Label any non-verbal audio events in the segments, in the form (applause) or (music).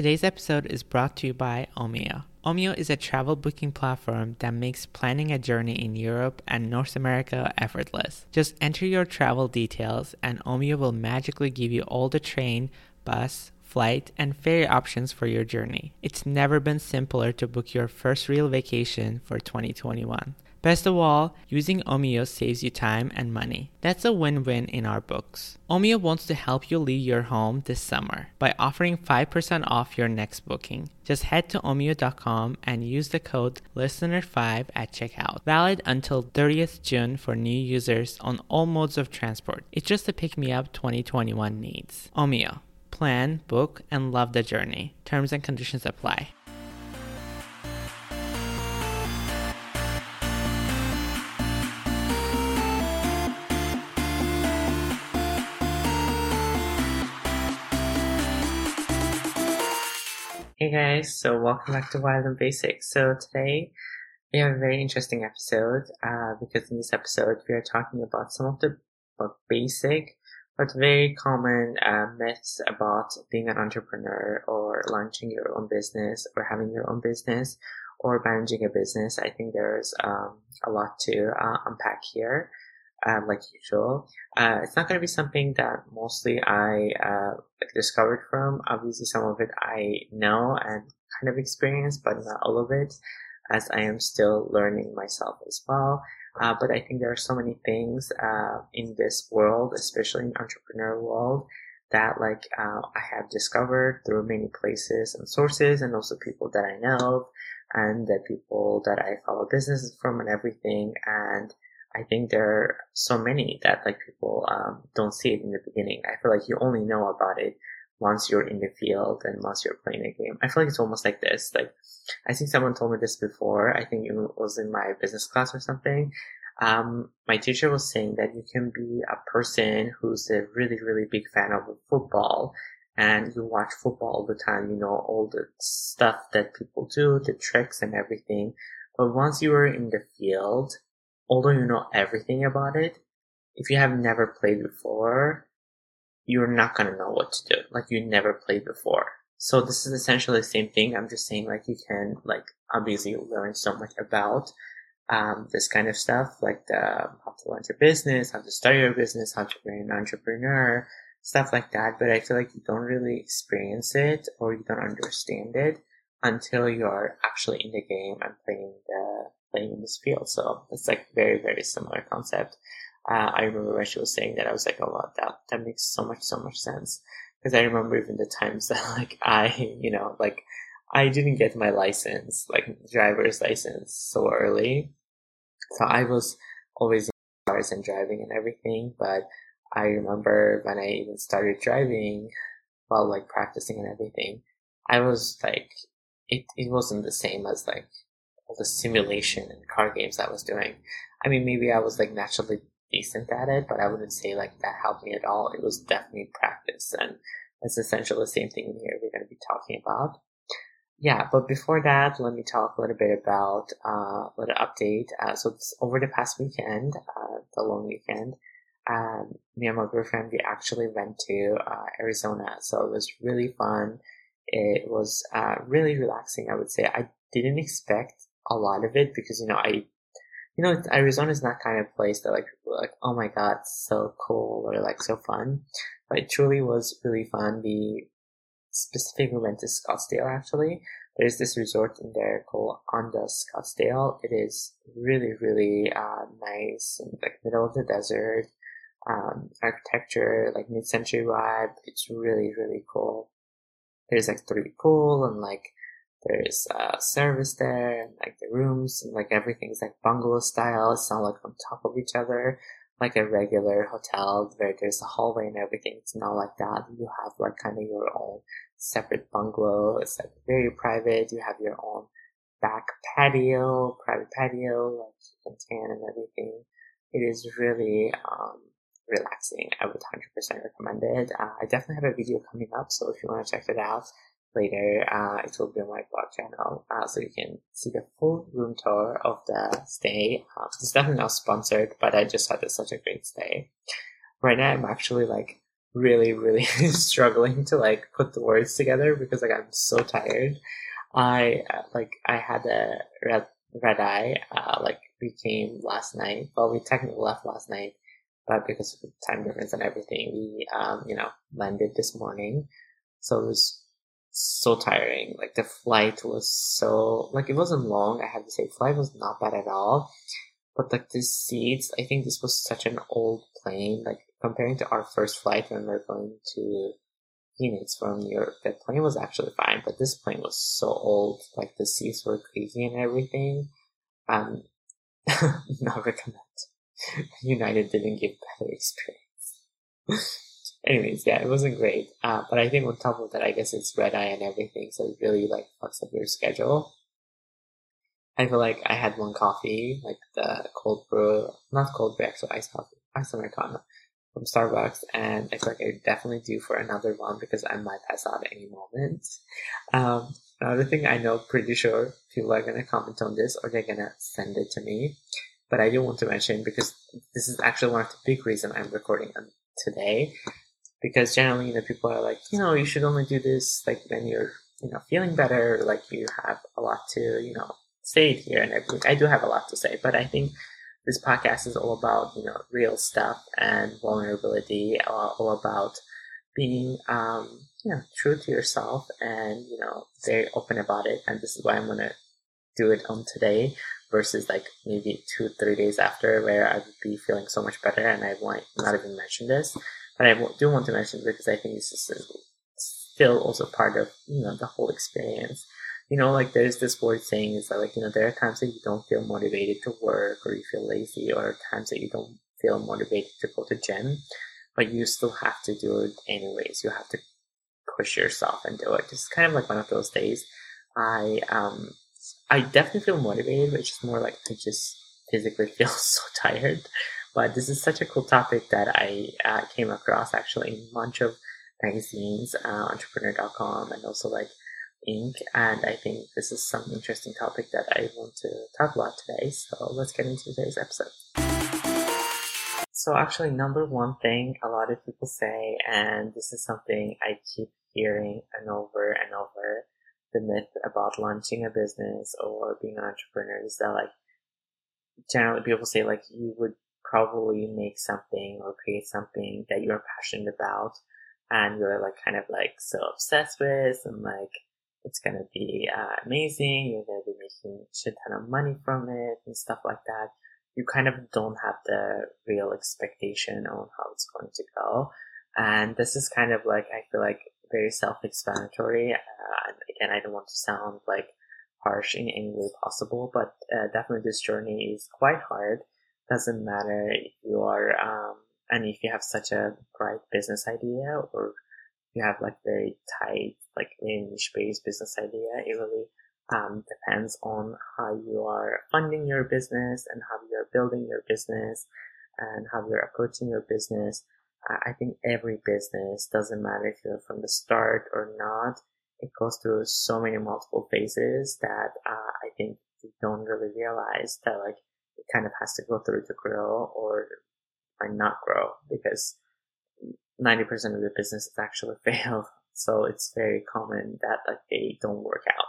Today's episode is brought to you by Omio. Omio is a travel booking platform that makes planning a journey in Europe and North America effortless. Just enter your travel details, and Omio will magically give you all the train, bus, flight, and ferry options for your journey. It's never been simpler to book your first real vacation for 2021. Best of all, using Omio saves you time and money. That's a win win in our books. Omio wants to help you leave your home this summer by offering 5% off your next booking. Just head to omio.com and use the code LISTENER5 at checkout. Valid until 30th June for new users on all modes of transport. It's just a pick me up 2021 needs. Omio. Plan, book, and love the journey. Terms and conditions apply. Hey guys, so welcome back to Wild and Basic. So today we have a very interesting episode uh, because in this episode we are talking about some of the basic but very common uh, myths about being an entrepreneur or launching your own business or having your own business or managing a business. I think there's um, a lot to uh, unpack here uh, like usual. Uh, it's not going to be something that mostly I uh, discovered from. Obviously, some of it I know and kind of experienced, but not all of it, as I am still learning myself as well. Uh, but I think there are so many things uh, in this world, especially in entrepreneur world, that like uh, I have discovered through many places and sources, and also people that I know, and the people that I follow businesses from, and everything, and I think there are so many that like people um, don't see it in the beginning. I feel like you only know about it once you're in the field and once you're playing a game. I feel like it's almost like this. Like I think someone told me this before. I think it was in my business class or something. Um, my teacher was saying that you can be a person who's a really, really big fan of football and you watch football all the time, you know, all the stuff that people do, the tricks and everything. But once you are in the field, although you know everything about it, if you have never played before, you're not gonna know what to do. Like you never played before. So this is essentially the same thing. I'm just saying like you can like obviously learn so much about um, this kind of stuff, like the how to launch your business, how to start your business, how to be an entrepreneur, stuff like that. But I feel like you don't really experience it or you don't understand it until you're actually in the game and playing the playing in this field. So it's like very, very similar concept. Uh, I remember when she was saying that, I was like, oh, wow, that, that makes so much, so much sense. Because I remember even the times (laughs) that, like, I, you know, like, I didn't get my license, like, driver's license so early. So I was always in cars and driving and everything. But I remember when I even started driving, while, like, practicing and everything, I was like, it, it wasn't the same as, like, the simulation and card games I was doing. I mean, maybe I was like naturally decent at it, but I wouldn't say like that helped me at all. It was definitely practice, and it's essentially the same thing here we're going to be talking about. Yeah, but before that, let me talk a little bit about uh, a little update. Uh, so over the past weekend, uh, the long weekend, um, me and my girlfriend we actually went to uh, Arizona. So it was really fun. It was uh, really relaxing. I would say I didn't expect a lot of it because you know I you know Arizona is not kind of place that like like oh my god so cool or like so fun. But it truly was really fun. We specifically went to Scottsdale actually. There's this resort in there called Andaz Scottsdale. It is really really uh, nice in like middle of the desert um, architecture like mid-century vibe. It's really really cool. There's like three pool and like there's a service there, and like the rooms, and like everything's like bungalow style. It's not like on top of each other, like a regular hotel where there's a hallway and everything. It's not like that. You have like kind of your own separate bungalow. It's like very private. You have your own back patio, private patio, like you can tan and everything. It is really um, relaxing. I would 100% recommend it. Uh, I definitely have a video coming up, so if you want to check it out, later, uh, it will be on my blog channel, uh, so you can see the full room tour of the stay. Uh, it's definitely not sponsored, but I just had such a great stay. Right now, I'm actually like really, really (laughs) struggling to like put the words together because like I'm so tired. I uh, like I had a red red eye uh, like we came last night. Well, we technically left last night, but because of the time difference and everything, we um you know landed this morning. So it was so tiring. Like the flight was so like it wasn't long. I have to say, flight was not bad at all. But like the seats, I think this was such an old plane. Like comparing to our first flight when we are going to Phoenix from New York, the plane was actually fine. But this plane was so old. Like the seats were creaky and everything. Um, (laughs) not recommend. (laughs) United didn't give better experience (laughs) anyways, yeah, it wasn't great. Uh, but I think on top of that, I guess it's red eye and everything, so it really like fucks up your schedule. I feel like I had one coffee, like the cold brew, not cold brew, actually iced coffee, iced americano from Starbucks, and I feel like I definitely do for another one because I might pass out any moment. Um, another thing I know pretty sure people are gonna comment on this or they're gonna send it to me, but I do want to mention because this is actually one of the big reasons I'm recording today because generally, you know, people are like, you know, you should only do this like when you're, you know, feeling better, like you have a lot to, you know, say it here and everything. I do have a lot to say, but I think this podcast is all about, you know, real stuff and vulnerability, all about being, um, you know, true to yourself and, you know, very open about it. And this is why I'm going to do it on today versus like maybe two, three days after where I would be feeling so much better and I might not even mention this. I do want to mention because I think this is still also part of you know the whole experience. You know, like there's this word saying is that like you know there are times that you don't feel motivated to work or you feel lazy or times that you don't feel motivated to go to gym, but you still have to do it anyways. You have to push yourself and do it. It's kind of like one of those days. I um I definitely feel motivated, but it's just more like I just physically (laughs) feel so tired. But this is such a cool topic that I uh, came across actually in a bunch of magazines, uh, entrepreneur.com, and also like Inc. And I think this is some interesting topic that I want to talk about today. So let's get into today's episode. So actually, number one thing a lot of people say, and this is something I keep hearing and over and over, the myth about launching a business or being an entrepreneur is that like generally people say like you would probably make something or create something that you're passionate about and you're like kind of like so obsessed with and like it's gonna be uh, amazing. You're gonna be making a shit ton of money from it and stuff like that. You kind of don't have the real expectation on how it's going to go. And this is kind of like i feel like very self-explanatory. Uh, and again i don't want to sound like harsh in any way possible but uh, definitely this journey is quite hard doesn't matter if you are um, and if you have such a bright business idea or you have like very tight like niche based business idea it really um, depends on how you are funding your business and how you're building your business and how you're approaching your business. I think every business doesn't matter if you're from the start or not it goes through so many multiple phases that uh, i think you don't really realize that like kind of has to go through to grow or might not grow because 90% of the businesses actually (laughs) fail. So it's very common that like they don't work out.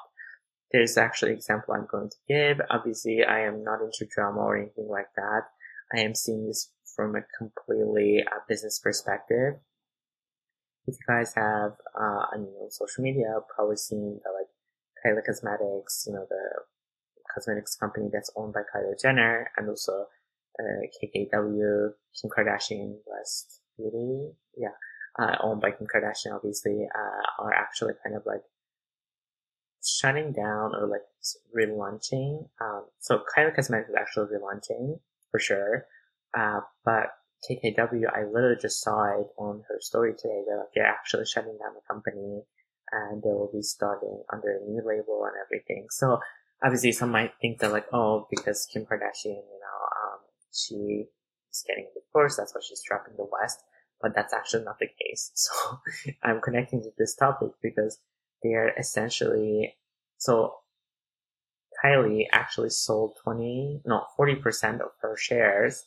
There's actually an example I'm going to give. Obviously, I am not into drama or anything like that. I am seeing this from a completely uh, business perspective. If you guys have, uh, I mean, on social media, probably seen the like Kylie Cosmetics, you know, the cosmetics company that's owned by Kylie Jenner and also uh, KKW, Kim Kardashian West Beauty, yeah, uh, owned by Kim Kardashian, obviously, uh, are actually kind of like shutting down or like relaunching. Um, so Kylie Cosmetics is actually relaunching for sure, uh, but KKW, I literally just saw it on her story today that like, they're actually shutting down the company and they will be starting under a new label and everything. So obviously some might think that like, oh, because Kim Kardashian, you know, um, she is getting a divorce, that's why she's trapped in the West. But that's actually not the case. (laughs) So I'm connecting to this topic because they are essentially, so Kylie actually sold 20, no, 40% of her shares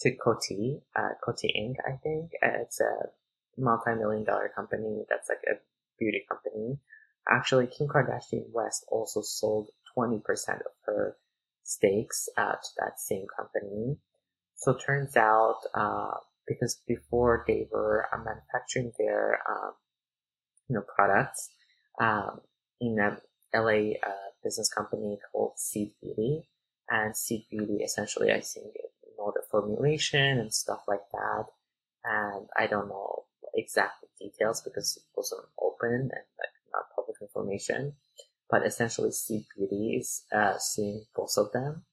to Coty, uh, Coty Inc., I think. Uh, it's a multi-million dollar company that's like a beauty company. Actually, Kim Kardashian West also sold 20% of her stakes at that same company. So it turns out, uh, because before they were uh, manufacturing their, um, you know, products, um, in a LA uh, business company called Seed Beauty, and Seed Beauty essentially, I think, you know, the formulation and stuff like that. And I don't know exact details because it wasn't open and like not public information. But essentially, Seed Beauty is uh, suing both of them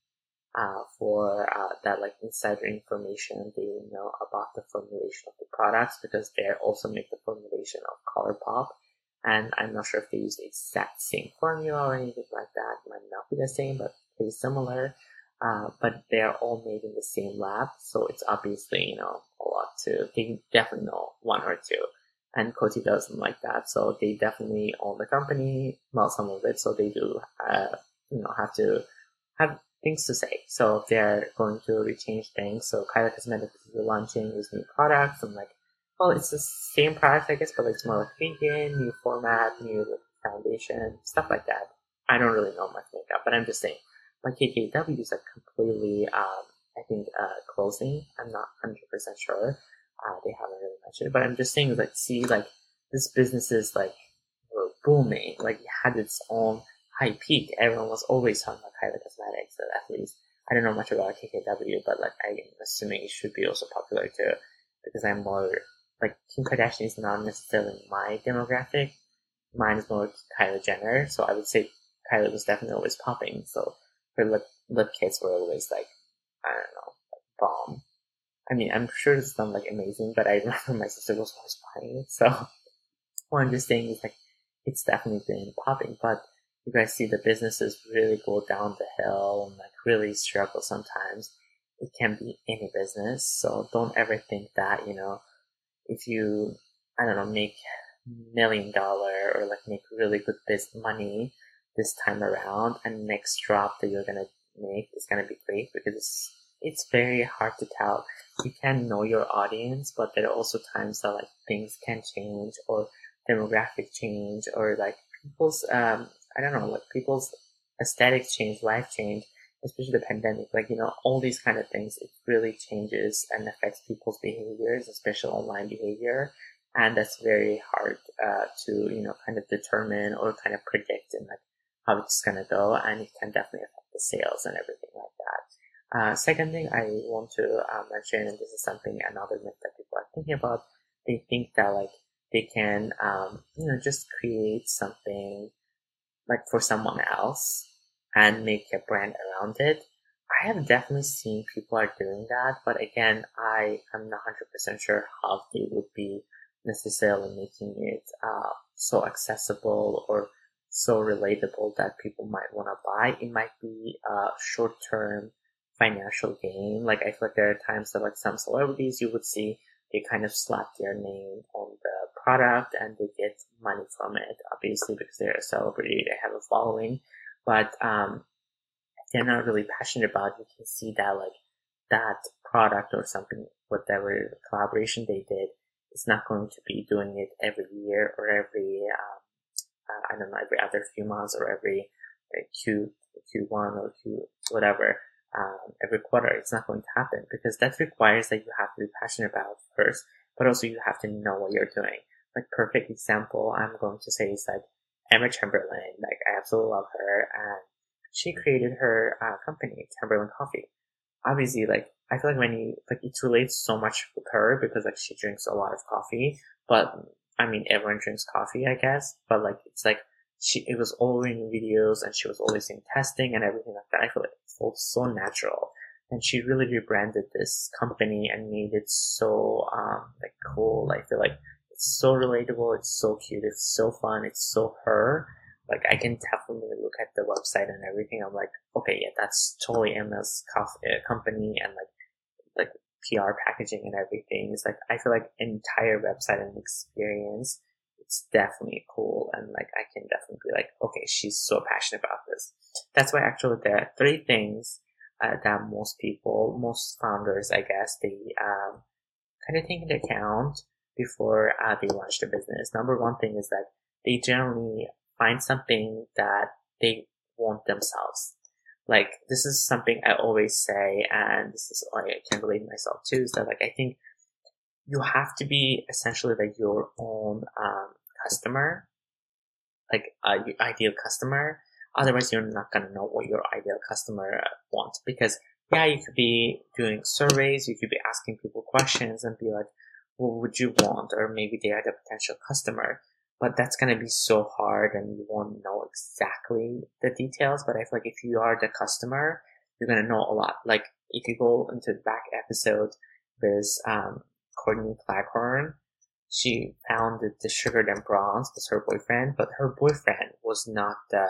uh, for uh, that like insider information they know about the formulation of the products because they also make the formulation of ColourPop. And I'm not sure if they use the exact same formula or anything like that. It might not be the same, but pretty similar. Uh, but they are all made in the same lab, so it's obviously you know a lot to. They definitely know one or two, and Coty doesn't like that, so they definitely own the company, well some of it, so they do uh, you know have to have things to say. So they're going to rechange things. So Kylie Cosmetics is launching these new products. I'm like, well, it's the same product, I guess, but it's more like vegan, new format, new foundation, stuff like that. I don't really know much makeup, but I'm just saying. My KKW is like completely, um, I think, uh, closing. I'm not 100% sure. Uh, they haven't really mentioned it, but I'm just saying, like, see, like, this business is like, booming. Like, it had its own high peak, everyone was always talking about Kylie Cosmetics, at least. I don't know much about KKW, but like I'm assuming it should be also popular too, because I'm more like Kim Kardashian is not necessarily my demographic. Mine is more Kylie Jenner, so I would say Kylie was definitely always popping. So her lip lip kits were always like I don't know, like bomb. I mean, I'm sure it's not like amazing, but I (laughs) remember my sister was always buying it. So (laughs) what I'm just saying is like it's definitely been popping, but you guys see the businesses really go down the hill and like really struggle sometimes. It can be any business. So don't ever think that, you know, if you, I don't know, make million dollar or like make really good business money this time around and next drop that you're gonna make is gonna be great because it's, it's very hard to tell. You can know your audience, but there are also times that like things can change or demographic change or like people's um, I don't know, like people's aesthetic change, life change, especially the pandemic, like, you know, all these kind of things, it really changes and affects people's behaviors, especially online behavior. And that's very hard, uh, to, you know, kind of determine or kind of predict and like how it's to go. And it can definitely affect the sales and everything like that. Uh, second thing I want to uh, mention, and this is something another myth that people are thinking about, they think that like they can, um, you know, just create something like for someone else and make a brand around it. I have definitely seen people are doing that, but again, I am not 100% sure how they would be necessarily making it uh, so accessible or so relatable that people might want to buy. It might be a short term financial gain. Like I feel like there are times that like some celebrities you would see they kind of slap their name on the product and they get money from it, obviously, because they're a celebrity, they have a following. But um, if they're not really passionate about it, you can see that like that product or something, whatever collaboration they did, is not going to be doing it every year or every, um, uh, I don't know, every other few months or every uh, Q, Q1 or Q, whatever. Um, every quarter, it's not going to happen because that requires that you have to be passionate about first, but also you have to know what you're doing like perfect example I'm going to say is like Emma Chamberlain. Like I absolutely love her, and she created her uh, company, Chamberlain Coffee. Obviously, like I feel like you like it relates so much with her because like she drinks a lot of coffee. But I mean, everyone drinks coffee, I guess. But like it's like she it was all in videos, and she was always in testing and everything like that. I feel like it so natural. And she really rebranded this company and made it so um like cool. I feel like it's so relatable. It's so cute. It's so fun. It's so her. Like I can definitely look at the website and everything. I'm like, okay, yeah, that's totally Emma's uh, company and like like PR packaging and everything. It's like I feel like entire website and experience. It's definitely cool and like I can definitely be like, okay, she's so passionate about this. That's why actually there are three things uh, that most people, most founders, I guess, they um, kind of take into account before uh, they launch their business. Number one thing is that they generally find something that they want themselves. Like this is something I always say, and this is I can relate myself to. Is that like I think you have to be essentially like your own um, customer, like uh, ideal customer. Otherwise, you're not gonna know what your ideal customer wants because yeah, you could be doing surveys, you could be asking people questions and be like, what would you want? Or maybe they are the potential customer. But that's going to be so hard and you won't know exactly the details. But I feel like if you are the customer, you're going to know a lot. Like if you go into the back episode with, um, Courtney Claghorn, she founded the Sugared and Bronze with her boyfriend, but her boyfriend was not the,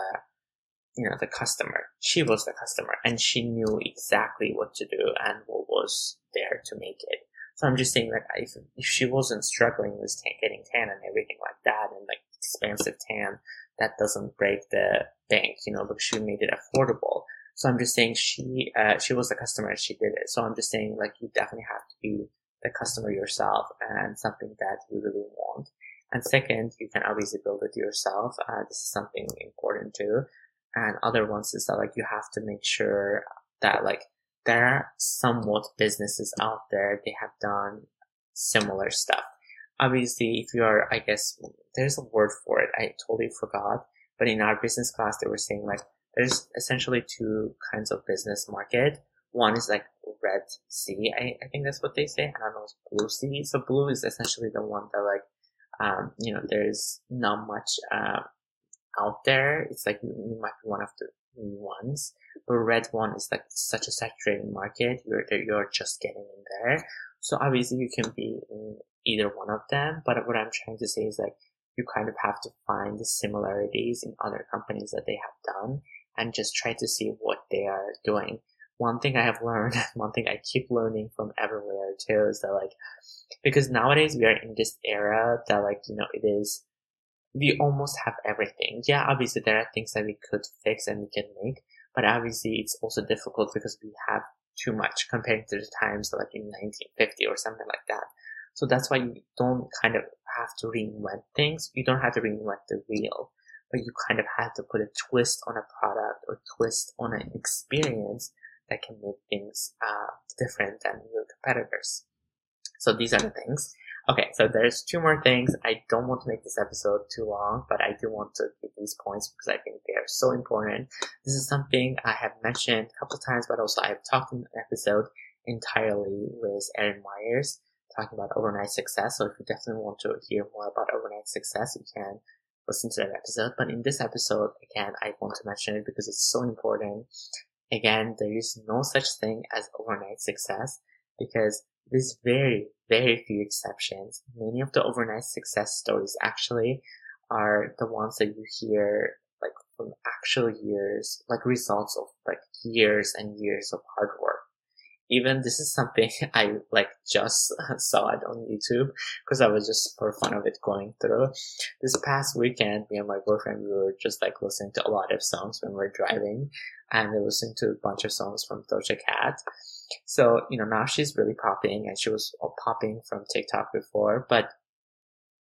you know, the customer. She was the customer and she knew exactly what to do and what was there to make it. So I'm just saying, like, if, if she wasn't struggling with tan, getting tan and everything like that, and like expensive tan, that doesn't break the bank, you know, because she made it affordable. So I'm just saying she, uh, she was the customer and she did it. So I'm just saying, like, you definitely have to be the customer yourself and something that you really want. And second, you can obviously build it yourself. Uh, this is something important too. And other ones is that like you have to make sure that like there are somewhat businesses out there they have done similar stuff. Obviously, if you are, I guess there's a word for it. I totally forgot. But in our business class, they were saying like there's essentially two kinds of business market. One is like red sea. I, I think that's what they say. I don't know. It's blue sea. So blue is essentially the one that like, um, you know, there's not much, uh, out there. It's like you might be one of the ones. But red one is like such a saturated market. You're you're just getting in there. So obviously you can be in either one of them. But what I'm trying to say is like you kind of have to find the similarities in other companies that they have done and just try to see what they are doing. One thing I have learned, (laughs) one thing I keep learning from everywhere too is that like, because nowadays we are in this era that like, you know, it is we almost have everything. Yeah, obviously there are things that we could fix and we can make, but obviously it's also difficult because we have too much compared to the times like in 1950 or something like that. So that's why you don't kind of have to reinvent things. You don't have to reinvent the wheel, but you kind of have to put a twist on a product or twist on an experience that can make things uh, different than your competitors. So these are the things. Okay, so there's two more things. I don't want to make this episode too long, but I do want to give these points because I think they are so important. This is something I have mentioned a couple times, but also I've talked in an episode entirely with Erin Myers talking about overnight success. So if you definitely want to hear more about overnight success, you can listen to that episode. But in this episode, again, I want to mention it because it's so important. Again, there is no such thing as overnight success because there's very, very few exceptions, many of the overnight success stories actually are the ones that you hear like from actual years, like results of like years and years of hard work. Even this is something (laughs) I like just (laughs) saw it on YouTube because I was just for fun of it going through. This past weekend, me and my boyfriend, we were just like listening to a lot of songs when we we're driving and we listened to a bunch of songs from Doja Cat so, you know, now she's really popping and she was popping from TikTok before, but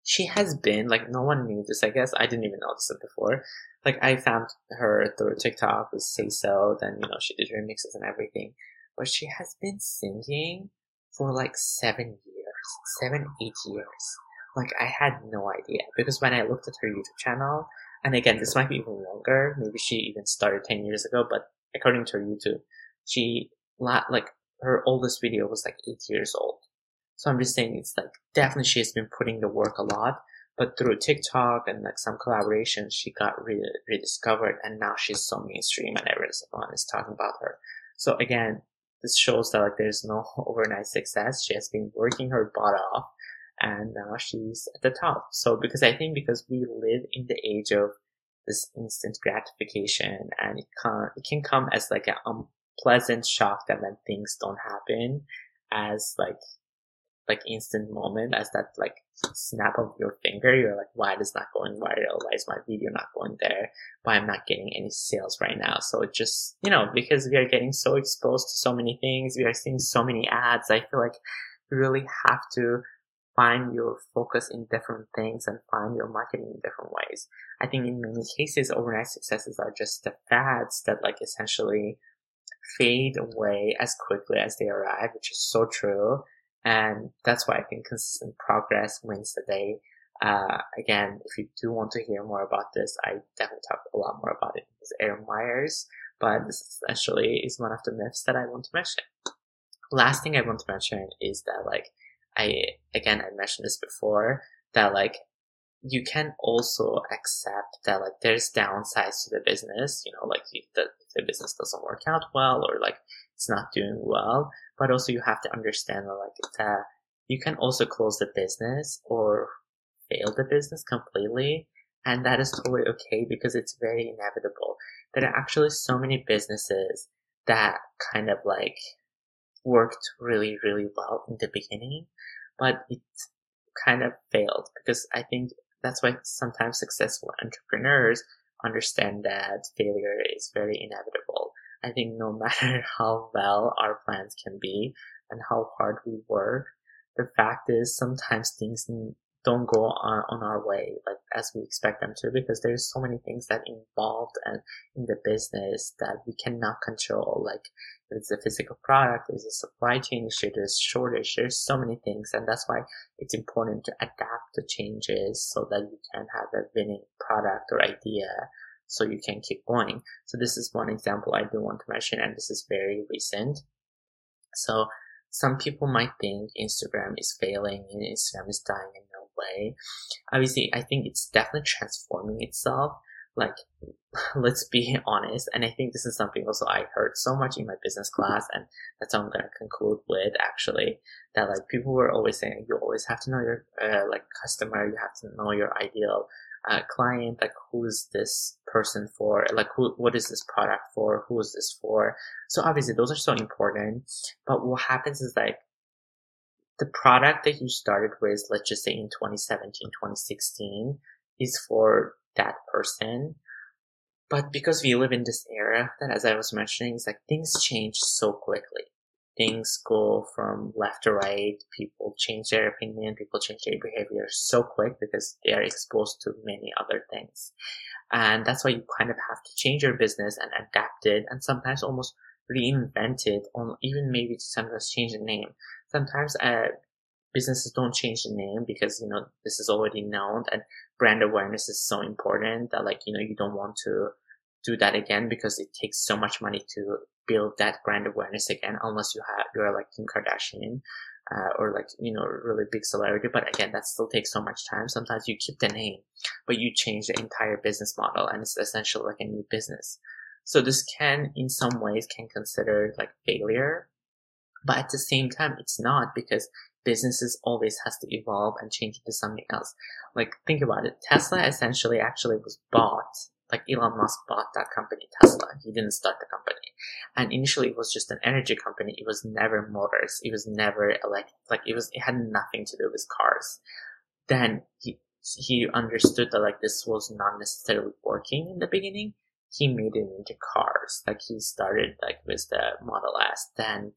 she has been like no one knew this. I guess I didn't even notice it before. Like I found her through TikTok with Say So, then you know she did remixes and everything. But she has been singing for like seven years, seven eight years. Like I had no idea because when I looked at her YouTube channel, and again this might be even longer. Maybe she even started ten years ago, but according to her YouTube, she like her oldest video was like eight years old. So I'm just saying it's like definitely she has been putting the work a lot, but through TikTok and like some collaborations, she got re- rediscovered and now she's so mainstream and everyone is talking about her. So again, this shows that like there's no (laughs) overnight success. She has been working her butt off and now she's at the top. So because I think because we live in the age of this instant gratification and it can, it can come as like a unpleasant shock that when things don't happen as like like instant moment as that like snap of your finger you're like why is not going viral why is my video not going there why i'm not getting any sales right now so it just you know because we are getting so exposed to so many things we are seeing so many ads i feel like we really have to find your focus in different things and find your marketing in different ways. I think in many cases, overnight successes are just the fads that like essentially fade away as quickly as they arrive, which is so true. And that's why I think consistent progress wins the day. Uh, again, if you do want to hear more about this, I definitely talk a lot more about it with Aaron Myers, but this essentially is one of the myths that I want to mention. Last thing I want to mention is that like, I, again, I mentioned this before, that like, you can also accept that like there's downsides to the business, you know, like the, the business doesn't work out well or like it's not doing well, but also you have to understand like that you can also close the business or fail the business completely. And that is totally okay because it's very inevitable. There are actually so many businesses that kind of like worked really, really well in the beginning, but it kind of failed because I think that's why sometimes successful entrepreneurs understand that failure is very inevitable. I think no (laughs) matter how well our plans can be and how hard we work, the fact is sometimes things don't go on, on our way like as we expect them to because there's so many things that involved and in the business that we cannot control like if it's a physical product there's a supply chain issue there's shortage there's so many things and that's why it's important to adapt to changes so that you can have a winning product or idea so you can keep going so this is one example i do want to mention and this is very recent so some people might think Instagram is failing and Instagram is dying in no way. Obviously, I think it's definitely transforming itself. Like, (laughs) let's be honest. And I think this is something also I heard so much in my business class. And that's how I'm going to conclude with actually that like people were always saying you always have to know your, uh, like customer. You have to know your ideal uh, client, like who is this person for, like who, what is this product for, who is this for. So obviously those are so important. But what happens is like the product that you started with, let's just say in 2017, 2016, is for that person. But because we live in this era that, as I was mentioning, is like things change so quickly. Things go from left to right. People change their opinion. People change their behavior so quick because they are exposed to many other things. And that's why you kind of have to change your business and adapt it and sometimes almost reinvent it or even maybe sometimes change the name sometimes uh, businesses don't change the name because you know this is already known and brand awareness is so important that like you know you don't want to do that again because it takes so much money to build that brand awareness again unless you have you're like Kim Kardashian uh, or like you know really big celebrity but again that still takes so much time sometimes you keep the name but you change the entire business model and it's essentially like a new business so this can in some ways can consider like failure but at the same time, it's not because businesses always has to evolve and change into something else. Like, think about it. Tesla essentially actually was bought. Like Elon Musk bought that company, Tesla. He didn't start the company. And initially it was just an energy company. It was never motors. It was never like, like it was, it had nothing to do with cars. Then he, he understood that like this was not necessarily working in the beginning. He made it into cars. Like he started like with the Model S. Then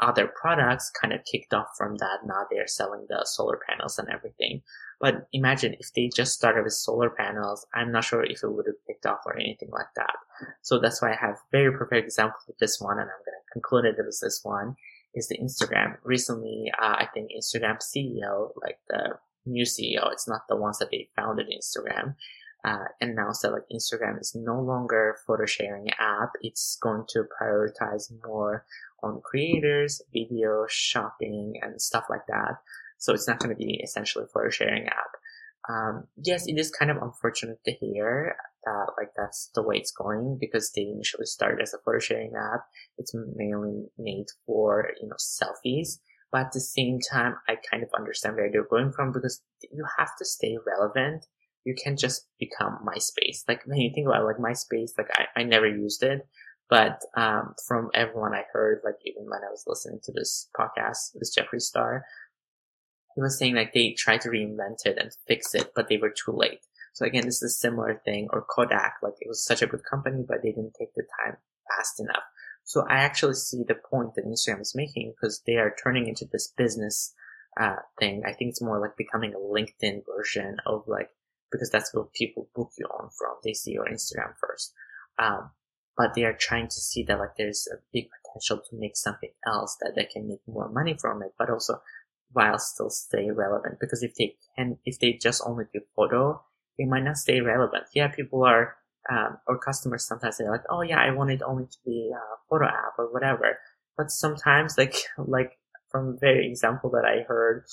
other products kind of kicked off from that. Now they're selling the solar panels and everything. But imagine if they just started with solar panels, I'm not sure if it would have picked off or anything like that. So that's why I have very perfect example of this one, and I'm going to conclude it with this one is the Instagram. Recently, uh, I think Instagram CEO, like the new CEO, it's not the ones that they founded Instagram, uh, announced that like Instagram is no longer photo sharing app. It's going to prioritize more on creators, video, shopping, and stuff like that. So it's not going to be essentially photo sharing app. Um, yes, it is kind of unfortunate to hear that like that's the way it's going because they initially started as a photo sharing app. It's mainly made for, you know, selfies. But at the same time, I kind of understand where they're going from because you have to stay relevant. You can't just become MySpace. Like when you think about it, like MySpace, like I, I never used it. But um, from everyone I heard, like even when I was listening to this podcast, this Jeffree Star, he was saying like they tried to reinvent it and fix it, but they were too late. So again, this is a similar thing. Or Kodak, like it was such a good company, but they didn't take the time fast enough. So I actually see the point that Instagram is making because they are turning into this business uh, thing. I think it's more like becoming a LinkedIn version of like, because that's what people book you on from. They see your Instagram first. Um, but they are trying to see that like there's a big potential to make something else that they can make more money from it, but also while still stay relevant. Because if they can, if they just only do photo, they might not stay relevant. Yeah, people are, um, or customers sometimes say like, oh yeah, I want it only to be a photo app or whatever. But sometimes (laughs) like, like from the very example that I heard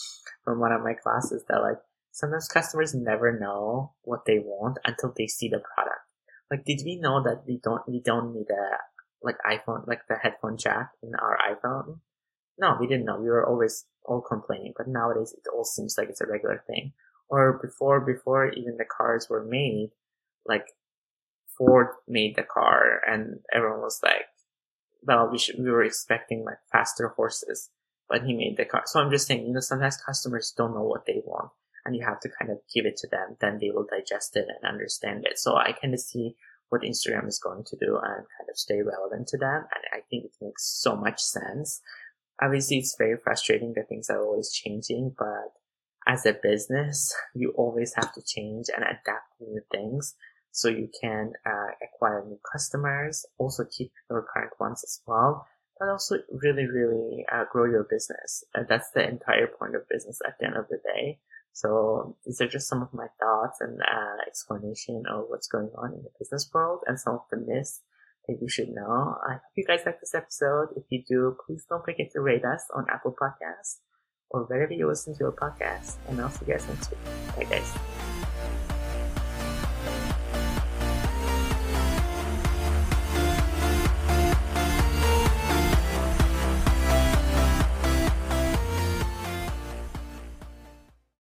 from one of my classes that like, sometimes customers never know what they want until they see the product. Like, did we know that we don't, we don't need a, like iPhone, like the headphone jack in our iPhone? No, we didn't know. We were always all complaining, but nowadays it all seems like it's a regular thing. Or before, before even the cars were made, like Ford made the car and everyone was like, well, we should, we were expecting like faster horses, but he made the car. So I'm just saying, you know, sometimes customers don't know what they want and you have to kind of give it to them. Then they will digest it and understand it. So I kind of see what Instagram is going to do and kind of stay relevant to them. And I think it makes so much sense obviously it's very frustrating that things are always changing, but as a business, you always have to change and adapt new things so you can uh, acquire new customers, also keep your current ones as well, but also really, really uh, grow your business. Uh, that's the entire point of business at the end of the day. So these are just some of my thoughts and uh, explanation of what's going on in the business world and some of the myths that you should know. I hope you guys like this episode. If you do, please don't forget to rate us on Apple Podcasts or wherever you listen to your podcast. And I'll see you guys next week. Bye, guys.